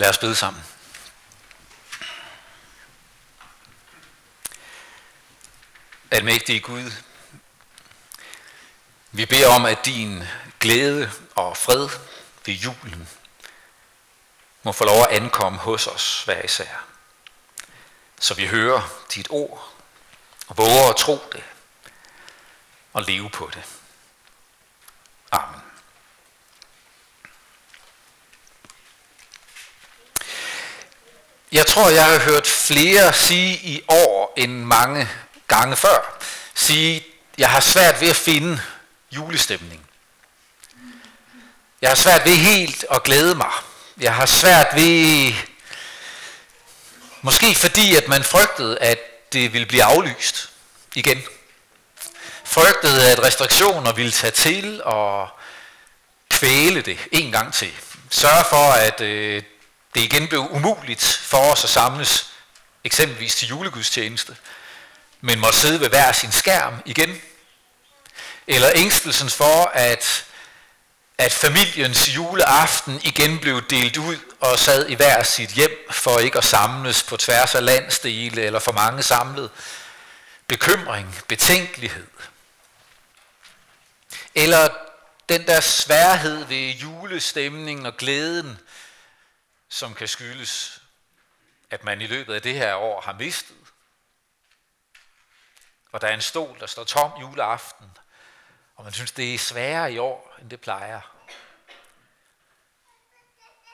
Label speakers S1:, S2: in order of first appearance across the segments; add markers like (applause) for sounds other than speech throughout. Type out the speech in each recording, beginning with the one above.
S1: Lad os bede sammen. Almægtige Gud, vi beder om, at din glæde og fred ved julen må få lov at ankomme hos os hver især. Så vi hører dit ord og våger at tro det og leve på det. Tror, jeg har hørt flere sige i år end mange gange før. Sige, jeg har svært ved at finde julestemning. Jeg har svært ved helt at glæde mig. Jeg har svært ved, måske fordi at man frygtede, at det ville blive aflyst igen. Frygtede, at restriktioner ville tage til og kvæle det en gang til. Sørge for, at øh, det igen blev umuligt for os at samles, eksempelvis til julegudstjeneste, men måtte sidde ved hver sin skærm igen. Eller ængstelsen for, at, at familiens juleaften igen blev delt ud og sad i hver sit hjem for ikke at samles på tværs af landsdele eller for mange samlet. Bekymring, betænkelighed. Eller den der sværhed ved julestemningen og glæden, som kan skyldes, at man i løbet af det her år har mistet. Og der er en stol, der står tom juleaften, og man synes, det er sværere i år, end det plejer.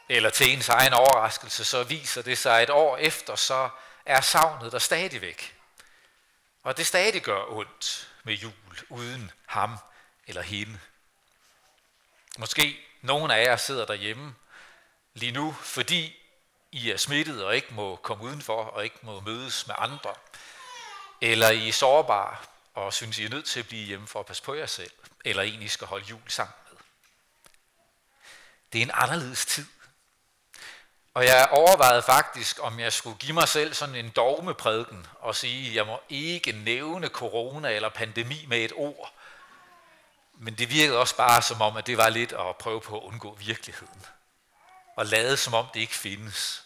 S1: Eller til ens egen overraskelse, så viser det sig et år efter, så er savnet der stadigvæk. Og det stadig gør ondt med jul, uden ham eller hende. Måske nogen af jer sidder derhjemme lige nu, fordi I er smittet og ikke må komme udenfor og ikke må mødes med andre. Eller I er sårbare og synes, I er nødt til at blive hjemme for at passe på jer selv. Eller en, I skal holde jul sammen med. Det er en anderledes tid. Og jeg overvejede faktisk, om jeg skulle give mig selv sådan en dogmeprædiken og sige, at jeg må ikke nævne corona eller pandemi med et ord. Men det virkede også bare som om, at det var lidt at prøve på at undgå virkeligheden og lade som om det ikke findes.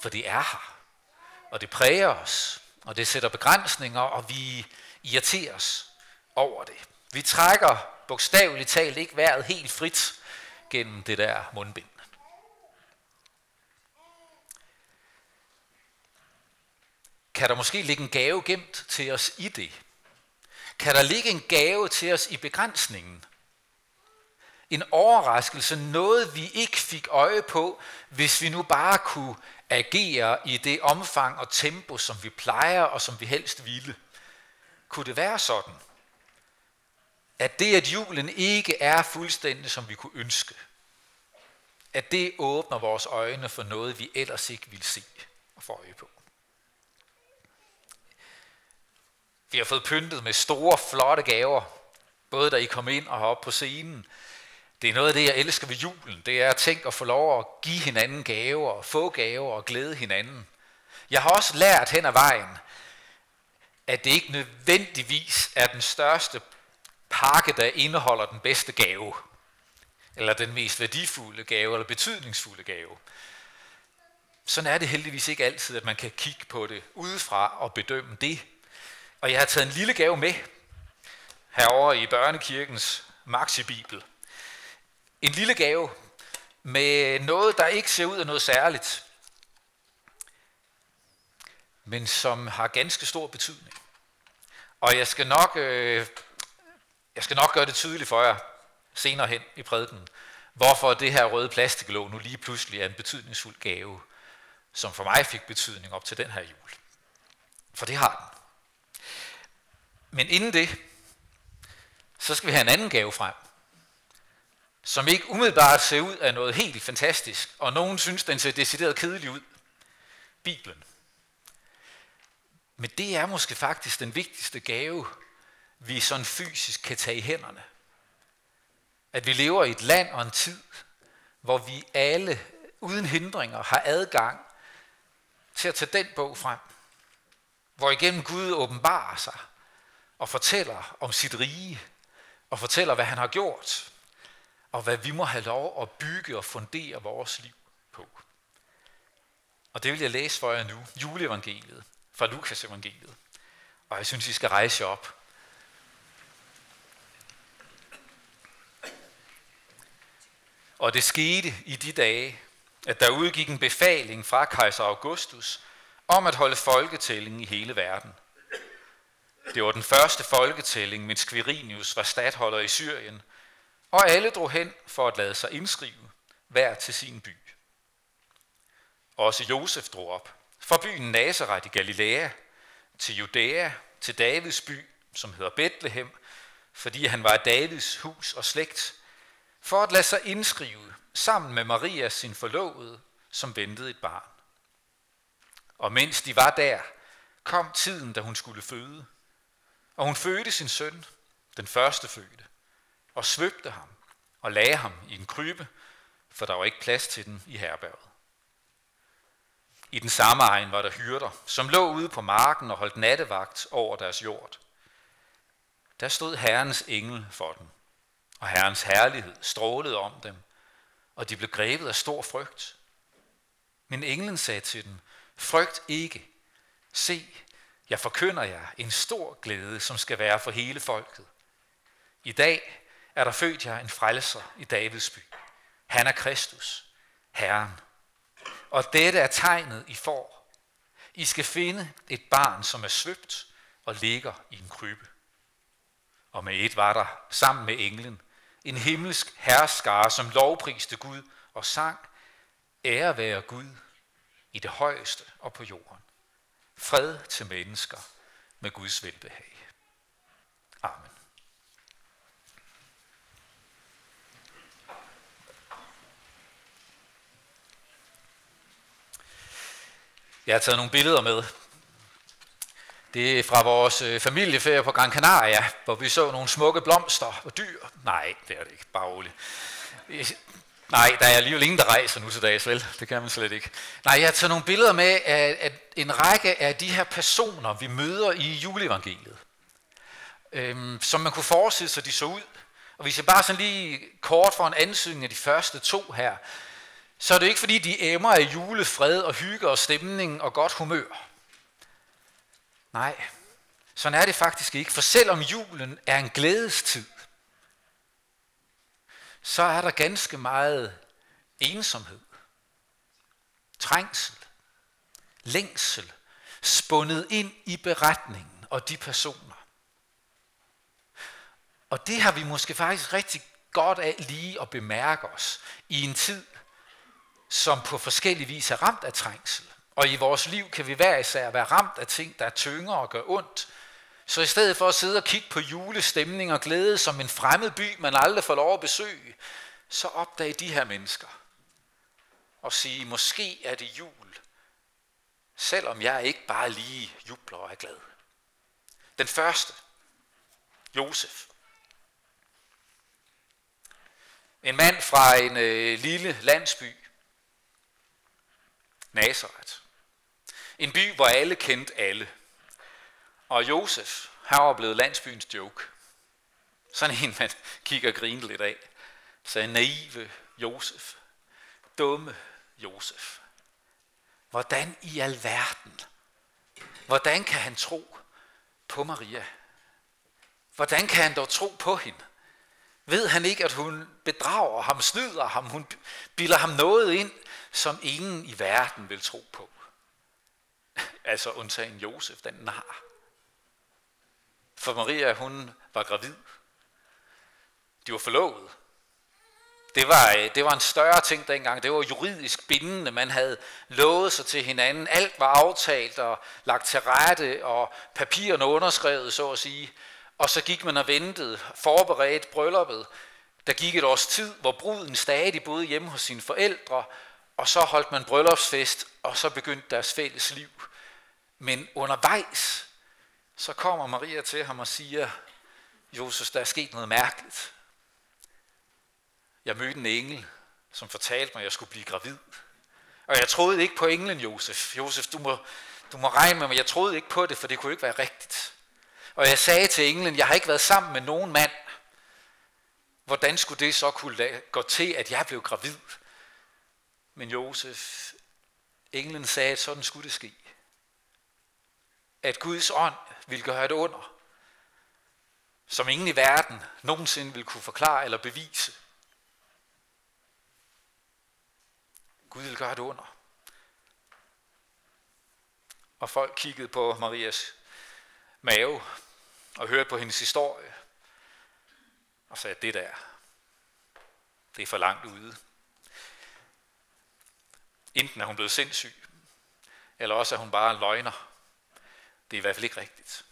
S1: For det er her. Og det præger os. Og det sætter begrænsninger, og vi irriterer os over det. Vi trækker bogstaveligt talt ikke vejret helt frit gennem det der mundbind. Kan der måske ligge en gave gemt til os i det? Kan der ligge en gave til os i begrænsningen? En overraskelse, noget vi ikke fik øje på, hvis vi nu bare kunne agere i det omfang og tempo, som vi plejer og som vi helst ville. Kunne det være sådan, at det, at julen ikke er fuldstændig, som vi kunne ønske, at det åbner vores øjne for noget, vi ellers ikke ville se og få øje på. Vi har fået pyntet med store, flotte gaver, både da I kom ind og heroppe på scenen, det er noget af det, jeg elsker ved julen. Det er at tænke at få lov at give hinanden gaver, og få gaver og glæde hinanden. Jeg har også lært hen ad vejen, at det ikke nødvendigvis er den største pakke, der indeholder den bedste gave. Eller den mest værdifulde gave, eller betydningsfulde gave. Sådan er det heldigvis ikke altid, at man kan kigge på det udefra og bedømme det. Og jeg har taget en lille gave med herover i børnekirkens Maxi-bibel. En lille gave med noget, der ikke ser ud af noget særligt, men som har ganske stor betydning. Og jeg skal nok, øh, jeg skal nok gøre det tydeligt for jer senere hen i prædiken, hvorfor det her røde plastiklåg nu lige pludselig er en betydningsfuld gave, som for mig fik betydning op til den her jul. For det har den. Men inden det, så skal vi have en anden gave frem som ikke umiddelbart ser ud af noget helt fantastisk, og nogen synes, den ser decideret kedelig ud. Bibelen. Men det er måske faktisk den vigtigste gave, vi sådan fysisk kan tage i hænderne. At vi lever i et land og en tid, hvor vi alle uden hindringer har adgang til at tage den bog frem. Hvor igennem Gud åbenbarer sig og fortæller om sit rige og fortæller, hvad han har gjort og hvad vi må have lov at bygge og fundere vores liv på. Og det vil jeg læse for jer nu, juleevangeliet fra Lukas evangeliet. Og jeg synes, I skal rejse op. Og det skete i de dage, at der udgik en befaling fra kejser Augustus om at holde folketælling i hele verden. Det var den første folketælling, mens Quirinius var stadholder i Syrien, og alle drog hen for at lade sig indskrive, hver til sin by. Også Josef drog op, fra byen Nazareth i Galilea, til Judæa, til Davids by, som hedder Bethlehem, fordi han var af Davids hus og slægt, for at lade sig indskrive sammen med Maria, sin forlovede, som ventede et barn. Og mens de var der, kom tiden, da hun skulle føde. Og hun fødte sin søn, den første fødte, og svøbte ham og lagde ham i en krybe, for der var ikke plads til den i herberget. I den samme egen var der hyrder, som lå ude på marken og holdt nattevagt over deres jord. Der stod Herrens engel for dem, og Herrens herlighed strålede om dem, og de blev grebet af stor frygt. Men englen sagde til dem, frygt ikke. Se, jeg forkynder jer en stor glæde, som skal være for hele folket. I dag er der født jer en frelser i Davids by. Han er Kristus, Herren. Og dette er tegnet, I får. I skal finde et barn, som er svøbt og ligger i en krybe. Og med et var der, sammen med englen, en himmelsk herskare, som lovpriste Gud og sang, ære være Gud i det højeste og på jorden. Fred til mennesker med Guds velbehag. Amen. Jeg har taget nogle billeder med. Det er fra vores øh, familieferie på Gran Canaria, hvor vi så nogle smukke blomster og dyr. Nej, det er det ikke. Bare roligt. Nej, der er alligevel ingen, der rejser nu til dags, vel? Det kan man slet ikke. Nej, jeg har taget nogle billeder med af, en række af de her personer, vi møder i juleevangeliet. Øhm, som man kunne forestille sig, de så ud. Og hvis jeg bare sådan lige kort for en ansøgning af de første to her, så er det ikke fordi, de emmer af julefred og hygge og stemning og godt humør. Nej, sådan er det faktisk ikke. For selvom julen er en glædestid, så er der ganske meget ensomhed, trængsel, længsel, spundet ind i beretningen og de personer. Og det har vi måske faktisk rigtig godt af lige at bemærke os i en tid, som på forskellige vis er ramt af trængsel. Og i vores liv kan vi hver især være ramt af ting, der er og gør ondt. Så i stedet for at sidde og kigge på julestemning og glæde som en fremmed by, man aldrig får lov at besøge, så opdag de her mennesker og sige, måske er det jul, selvom jeg ikke bare lige jubler og er glad. Den første, Josef. En mand fra en øh, lille landsby, Nazareth. En by, hvor alle kendte alle. Og Josef, han var blevet landsbyens joke. Sådan en, man kigger og griner lidt af. Så naive Josef. Dumme Josef. Hvordan i alverden? Hvordan kan han tro på Maria? Hvordan kan han dog tro på hende? Ved han ikke, at hun bedrager ham, snyder ham, hun bilder ham noget ind, som ingen i verden vil tro på? altså undtagen Josef, den nar. For Maria, hun var gravid. De var forlovet. Det var, øh, det var en større ting dengang. Det var juridisk bindende. Man havde lovet sig til hinanden. Alt var aftalt og lagt til rette, og papirerne underskrevet, så at sige. Og så gik man og ventede, forberedt brylluppet. Der gik et års tid, hvor bruden stadig boede hjemme hos sine forældre, og så holdt man bryllupsfest, og så begyndte deres fælles liv. Men undervejs, så kommer Maria til ham og siger, Josef, der er sket noget mærkeligt. Jeg mødte en engel, som fortalte mig, at jeg skulle blive gravid. Og jeg troede ikke på englen, Josef. Josef, du må, du må regne med mig. Jeg troede ikke på det, for det kunne ikke være rigtigt. Og jeg sagde til englen, jeg har ikke været sammen med nogen mand. Hvordan skulle det så kunne gå til, at jeg blev gravid? Men Josef, Englen sagde, at sådan skulle det ske. At Guds ånd ville gøre et under, som ingen i verden nogensinde ville kunne forklare eller bevise. Gud ville gøre et under. Og folk kiggede på Marias mave og hørte på hendes historie og sagde, det der, det er for langt ude. Enten er hun blevet sindssyg, eller også er hun bare en løgner. Det er i hvert fald ikke rigtigt.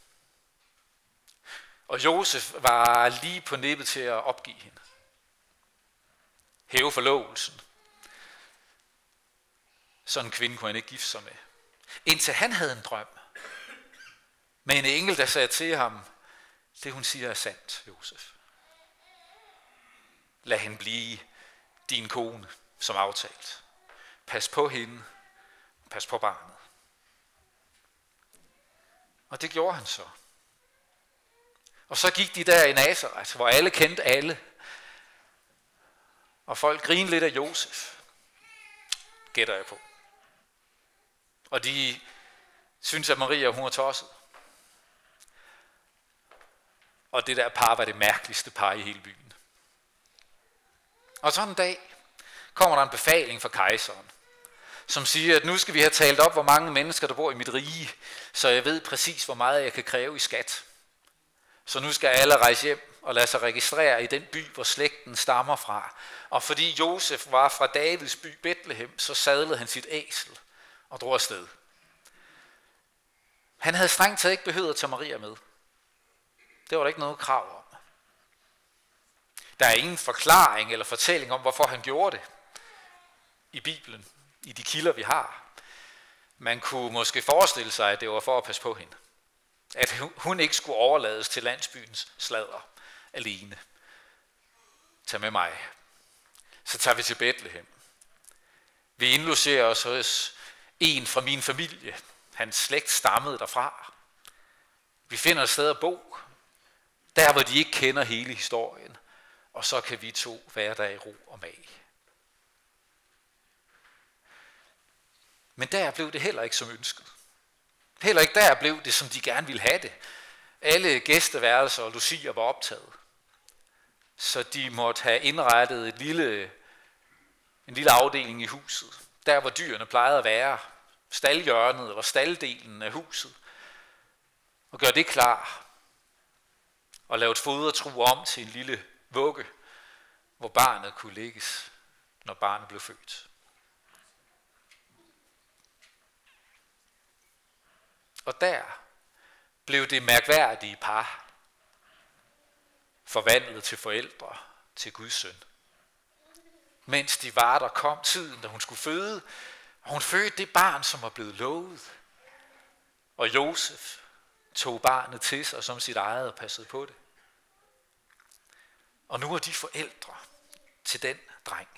S1: Og Josef var lige på nippet til at opgive hende. Hæve forlovelsen. Sådan en kvinde kunne han ikke gifte sig med. Indtil han havde en drøm. Med en engel, der sagde til ham, det hun siger er sandt, Josef. Lad hende blive din kone, som aftalt. Pas på hende, pas på barnet. Og det gjorde han så. Og så gik de der i Nazareth, hvor alle kendte alle. Og folk grinede lidt af Josef, gætter jeg på. Og de synes, at Maria hun er tosset. Og det der par var det mærkeligste par i hele byen. Og så en dag kommer der en befaling fra kejseren, som siger, at nu skal vi have talt op, hvor mange mennesker, der bor i mit rige, så jeg ved præcis, hvor meget jeg kan kræve i skat. Så nu skal alle rejse hjem og lade sig registrere i den by, hvor slægten stammer fra. Og fordi Josef var fra Davids by Bethlehem, så sadlede han sit æsel og drog afsted. Han havde strengt taget ikke behøvet at tage Maria med. Det var der ikke noget krav om. Der er ingen forklaring eller fortælling om, hvorfor han gjorde det i Bibelen, i de kilder, vi har. Man kunne måske forestille sig, at det var for at passe på hende. At hun ikke skulle overlades til landsbyens slader alene. Tag med mig. Så tager vi til Bethlehem. Vi indlogerer os hos en fra min familie. Hans slægt stammede derfra. Vi finder et sted at bo. Der, hvor de ikke kender hele historien. Og så kan vi to være der i ro og mag. Men der blev det heller ikke som ønsket. Heller ikke der blev det, som de gerne ville have det. Alle gæsteværelser og lucier var optaget. Så de måtte have indrettet et lille, en lille afdeling i huset. Der, hvor dyrene plejede at være. Staldhjørnet eller stalddelen af huset. Og gøre det klar. Og lave et fodertru om til en lille vugge, hvor barnet kunne ligges, når barnet blev født. Og der blev det mærkværdige par forvandlet til forældre til Guds søn. Mens de var der, kom tiden, da hun skulle føde, og hun fødte det barn, som var blevet lovet. Og Josef tog barnet til sig som sit eget og passede på det. Og nu er de forældre til den dreng.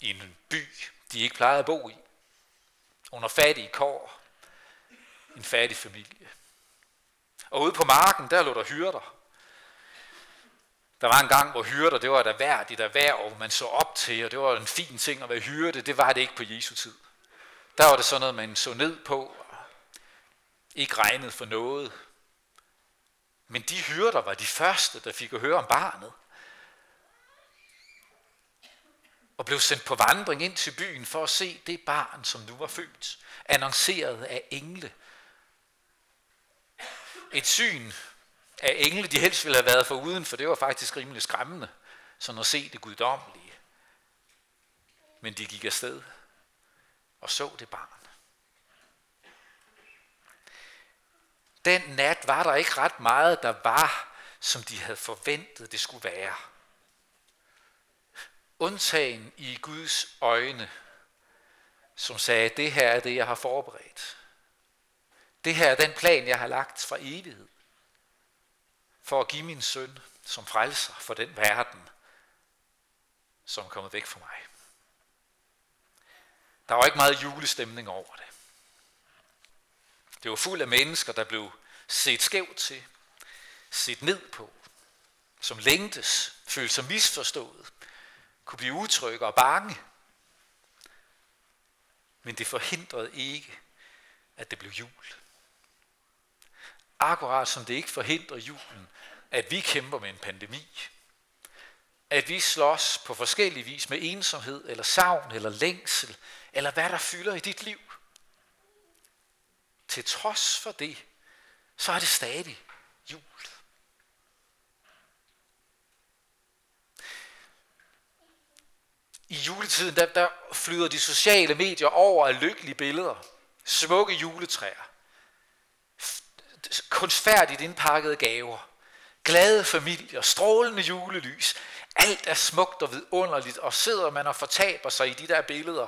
S1: I en by, de ikke plejede at bo i. Under fattige kår. En fattig familie. Og ude på marken, der lå der hyrder. Der var en gang, hvor hyrder, det var et erhverdigt erhverv, man så op til, og det var en fin ting at være hyrde. Det var det ikke på Jesu tid. Der var det sådan noget, man så ned på, ikke regnet for noget. Men de hyrder var de første, der fik at høre om barnet. Og blev sendt på vandring ind til byen for at se det barn, som nu var født, annonceret af engle. Et syn af engle, de helst ville have været for uden, for det var faktisk rimelig skræmmende, sådan at se det guddommelige. Men de gik afsted og så det barn. Den nat var der ikke ret meget, der var, som de havde forventet, det skulle være undtagen i Guds øjne, som sagde, det her er det, jeg har forberedt. Det her er den plan, jeg har lagt fra evighed, for at give min søn som frelser for den verden, som er kommet væk fra mig. Der var ikke meget julestemning over det. Det var fuld af mennesker, der blev set skævt til, set ned på, som længtes, følte sig misforstået, kunne blive utrygge og bange. Men det forhindrede ikke, at det blev jul. Akkurat som det ikke forhindrer julen, at vi kæmper med en pandemi. At vi slås på forskellige vis med ensomhed, eller savn, eller længsel, eller hvad der fylder i dit liv. Til trods for det, så er det stadig jul. I juletiden, der, der flyder de sociale medier over af lykkelige billeder. Smukke juletræer. Kunstfærdigt indpakkede gaver. Glade familier, strålende julelys. Alt er smukt og vidunderligt, og sidder man og fortaber sig i de der billeder,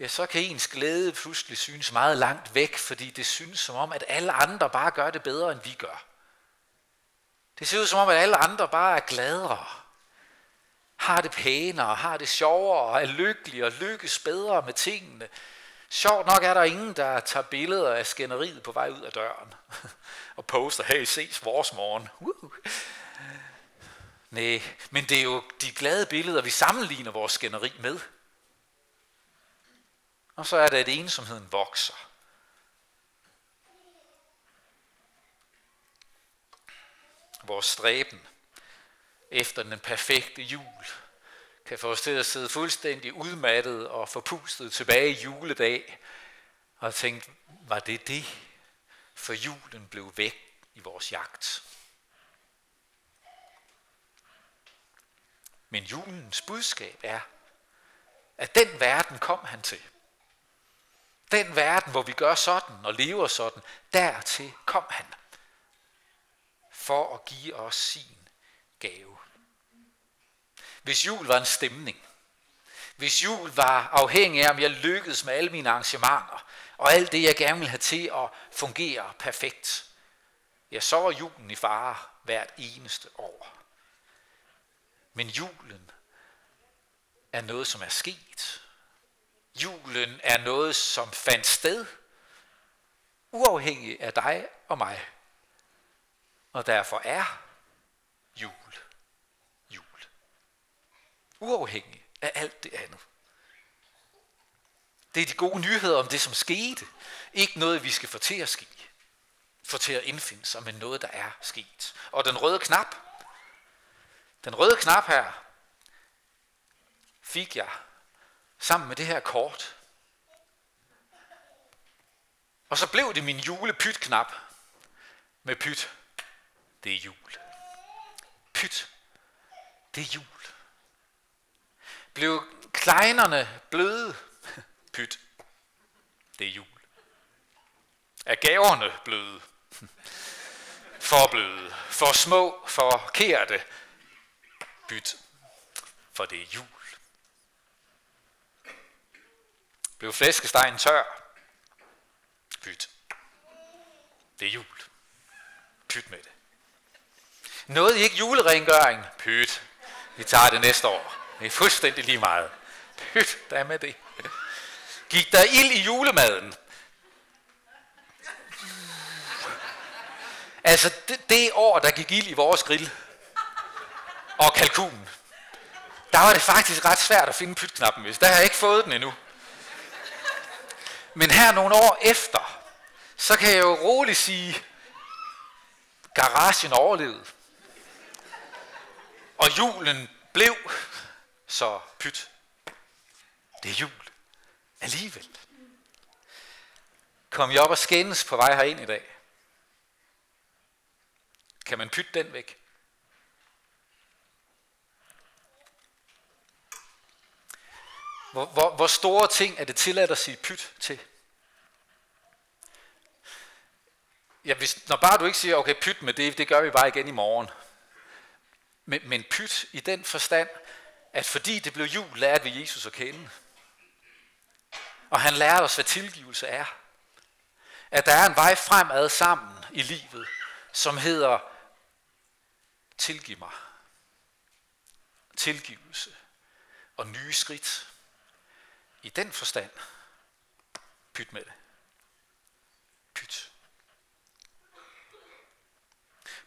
S1: ja, så kan ens glæde pludselig synes meget langt væk, fordi det synes som om, at alle andre bare gør det bedre, end vi gør. Det ser ud som om, at alle andre bare er gladere, har det pænere, har det sjovere, er lykkelig og lykkes bedre med tingene. Sjovt nok er der ingen, der tager billeder af skænderiet på vej ud af døren (laughs) og poster, hey, ses vores morgen. Uh. Nej, men det er jo de glade billeder, vi sammenligner vores skænderi med. Og så er det, at ensomheden vokser. Vores stræben efter den perfekte jul kan få os til at sidde fuldstændig udmattet og forpustet tilbage i juledag og tænke, var det det? For julen blev væk i vores jagt. Men julens budskab er, at den verden kom han til. Den verden, hvor vi gør sådan og lever sådan, dertil kom han. For at give os sin gave. Hvis jul var en stemning, hvis jul var afhængig af, om jeg lykkedes med alle mine arrangementer, og alt det, jeg gerne vil have til at fungere perfekt, ja, så var julen i fare hvert eneste år. Men julen er noget, som er sket. Julen er noget, som fandt sted, uafhængig af dig og mig. Og derfor er jul. Uafhængig af alt det andet. Det er de gode nyheder om det, som skete. Ikke noget, vi skal få til at ske. Få til at indfinde sig, men noget, der er sket. Og den røde knap, den røde knap her, fik jeg sammen med det her kort. Og så blev det min julepytknap med pyt. Det er jul. Pyt. Det er jul. Blev kleinerne bløde? (laughs) Pyt. Det er jul. Er gaverne bløde? (laughs) For bløde. For små, for kærte? Pyt. For det er jul. Blev flæskestegen tør? Pyt. Det er jul. Pyt med det. Noget ikke julerengøring? Pyt. Vi tager det næste år. Det er fuldstændig lige meget. Pyt, der er med det. Gik der ild i julemaden? Altså, det, det år, der gik ild i vores grill, og kalkunen, der var det faktisk ret svært at finde pytknappen, hvis der har jeg ikke fået den endnu. Men her nogle år efter, så kan jeg jo roligt sige, garagen overlevede. Og julen blev så pyt. Det er jul. Alligevel. Kom jeg op og skændes på vej herind i dag? Kan man pytte den væk? Hvor, hvor, hvor store ting er det tilladt at sige pyt til? Ja, hvis, når bare du ikke siger, okay, pyt med det, det gør vi bare igen i morgen. Men, men pyt i den forstand, at fordi det blev jul, lærte vi Jesus at kende. Og han lærte os, hvad tilgivelse er. At der er en vej fremad sammen i livet, som hedder tilgiv mig. Tilgivelse og nye skridt. I den forstand, pyt med det. Pyt.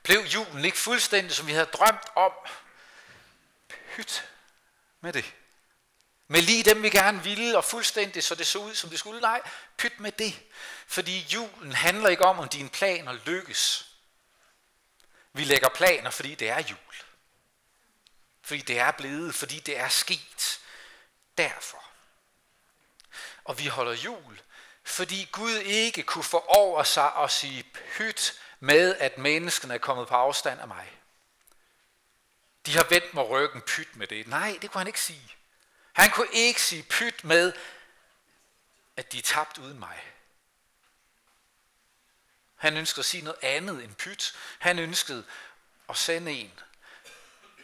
S1: Blev julen ikke fuldstændig, som vi havde drømt om? Pyt med det. Med lige dem, vi gerne ville, og fuldstændig, så det så ud, som det skulle. Nej, pyt med det. Fordi julen handler ikke om, om dine planer lykkes. Vi lægger planer, fordi det er jul. Fordi det er blevet, fordi det er sket. Derfor. Og vi holder jul, fordi Gud ikke kunne få over sig at sige pyt med, at menneskene er kommet på afstand af mig. De har vendt mig ryggen pyt med det. Nej, det kunne han ikke sige. Han kunne ikke sige pyt med, at de er tabt uden mig. Han ønskede at sige noget andet end pyt. Han ønskede at sende en,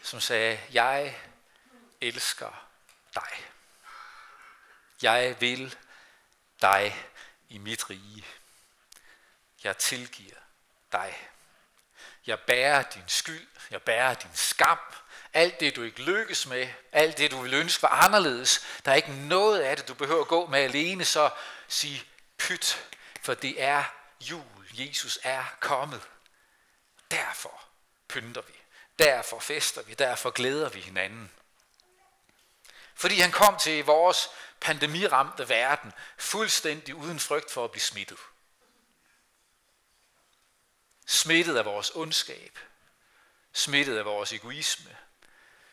S1: som sagde, jeg elsker dig. Jeg vil dig i mit rige. Jeg tilgiver dig. Jeg bærer din skyld. Jeg bærer din skam. Alt det, du ikke lykkes med, alt det, du vil ønske var anderledes, der er ikke noget af det, du behøver at gå med alene, så sig pyt, for det er jul. Jesus er kommet. Derfor pynter vi. Derfor fester vi. Derfor glæder vi hinanden. Fordi han kom til vores pandemiramte verden, fuldstændig uden frygt for at blive smittet. Smittet af vores ondskab, smittet af vores egoisme,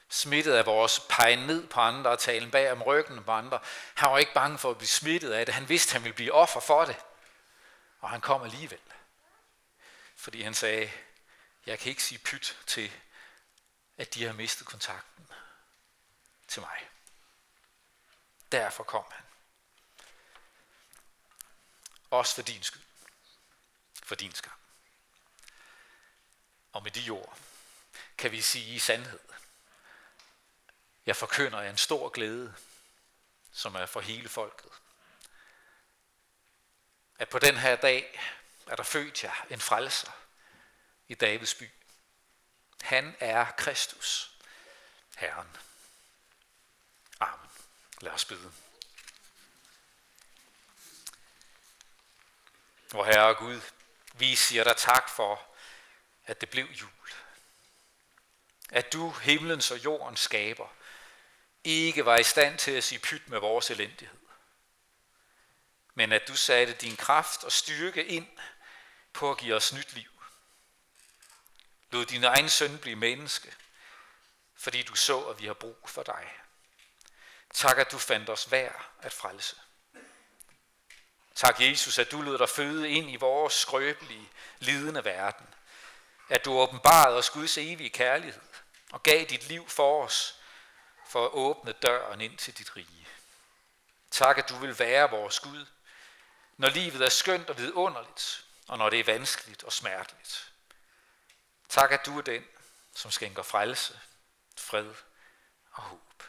S1: smittet af vores pege ned på andre og tale bag om ryggen på andre. Han var ikke bange for at blive smittet af det. Han vidste, at han ville blive offer for det. Og han kom alligevel. Fordi han sagde, jeg kan ikke sige pyt til, at de har mistet kontakten til mig. Derfor kom han. Også for din skyld. For din skam. Og med de ord kan vi sige i sandhed. Jeg forkynder en stor glæde, som er for hele folket. At på den her dag er der født jer en frelser i Davids by. Han er Kristus, Herren. Amen. Lad os bede. Hvor Herre Gud, vi siger dig tak for, at det blev jul. At du, himlens og jordens skaber, ikke var i stand til at sige pyt med vores elendighed. Men at du satte din kraft og styrke ind på at give os nyt liv. Lod din egen søn blive menneske, fordi du så, at vi har brug for dig. Tak, at du fandt os værd at frelse. Tak, Jesus, at du lod dig føde ind i vores skrøbelige, lidende verden. At du åbenbarede os Guds evige kærlighed og gav dit liv for os, for at åbne døren ind til dit rige. Tak, at du vil være vores Gud, når livet er skønt og vidunderligt, og når det er vanskeligt og smerteligt. Tak, at du er den, som skænker frelse, fred og håb.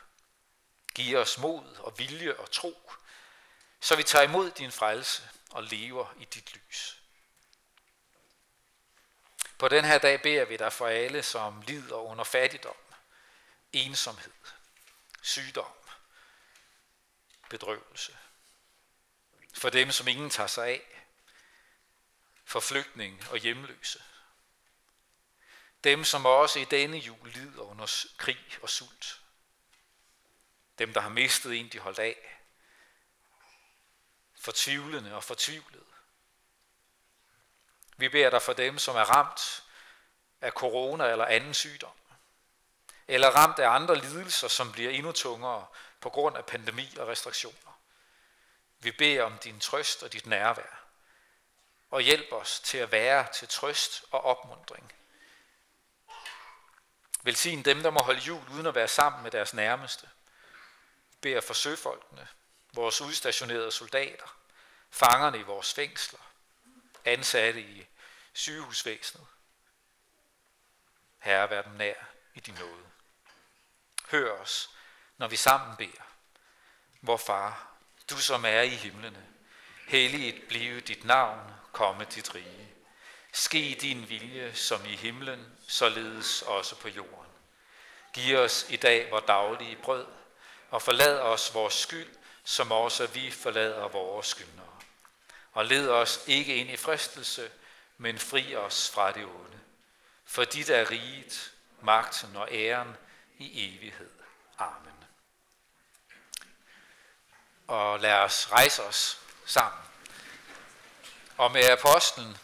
S1: Giv os mod og vilje og tro, så vi tager imod din frelse og lever i dit lys. På den her dag beder vi dig for alle, som lider under fattigdom, ensomhed, sygdom, bedrøvelse. For dem, som ingen tager sig af. For flygtninge og hjemløse. Dem, som også i denne jul lider under krig og sult. Dem, der har mistet en, de holdt af. Fortvivlende og fortvivlede. Vi beder dig for dem, som er ramt af corona eller anden sygdom eller ramt af andre lidelser, som bliver endnu tungere på grund af pandemi og restriktioner. Vi beder om din trøst og dit nærvær, og hjælp os til at være til trøst og opmundring. Velsign dem, der må holde jul uden at være sammen med deres nærmeste. Beder for søfolkene, vores udstationerede soldater, fangerne i vores fængsler, ansatte i sygehusvæsenet. Herre, vær dem nær i din nåde. Hør os, når vi sammen beder. Vor far, du som er i himlene, helliget blive dit navn, komme dit rige. Ske din vilje, som i himlen, således også på jorden. Giv os i dag vores daglige brød, og forlad os vores skyld, som også vi forlader vores skyldnere. Og led os ikke ind i fristelse, men fri os fra det onde. For dit er riget, magten og æren i evighed. Amen. Og lad os rejse os sammen. Og med apostlen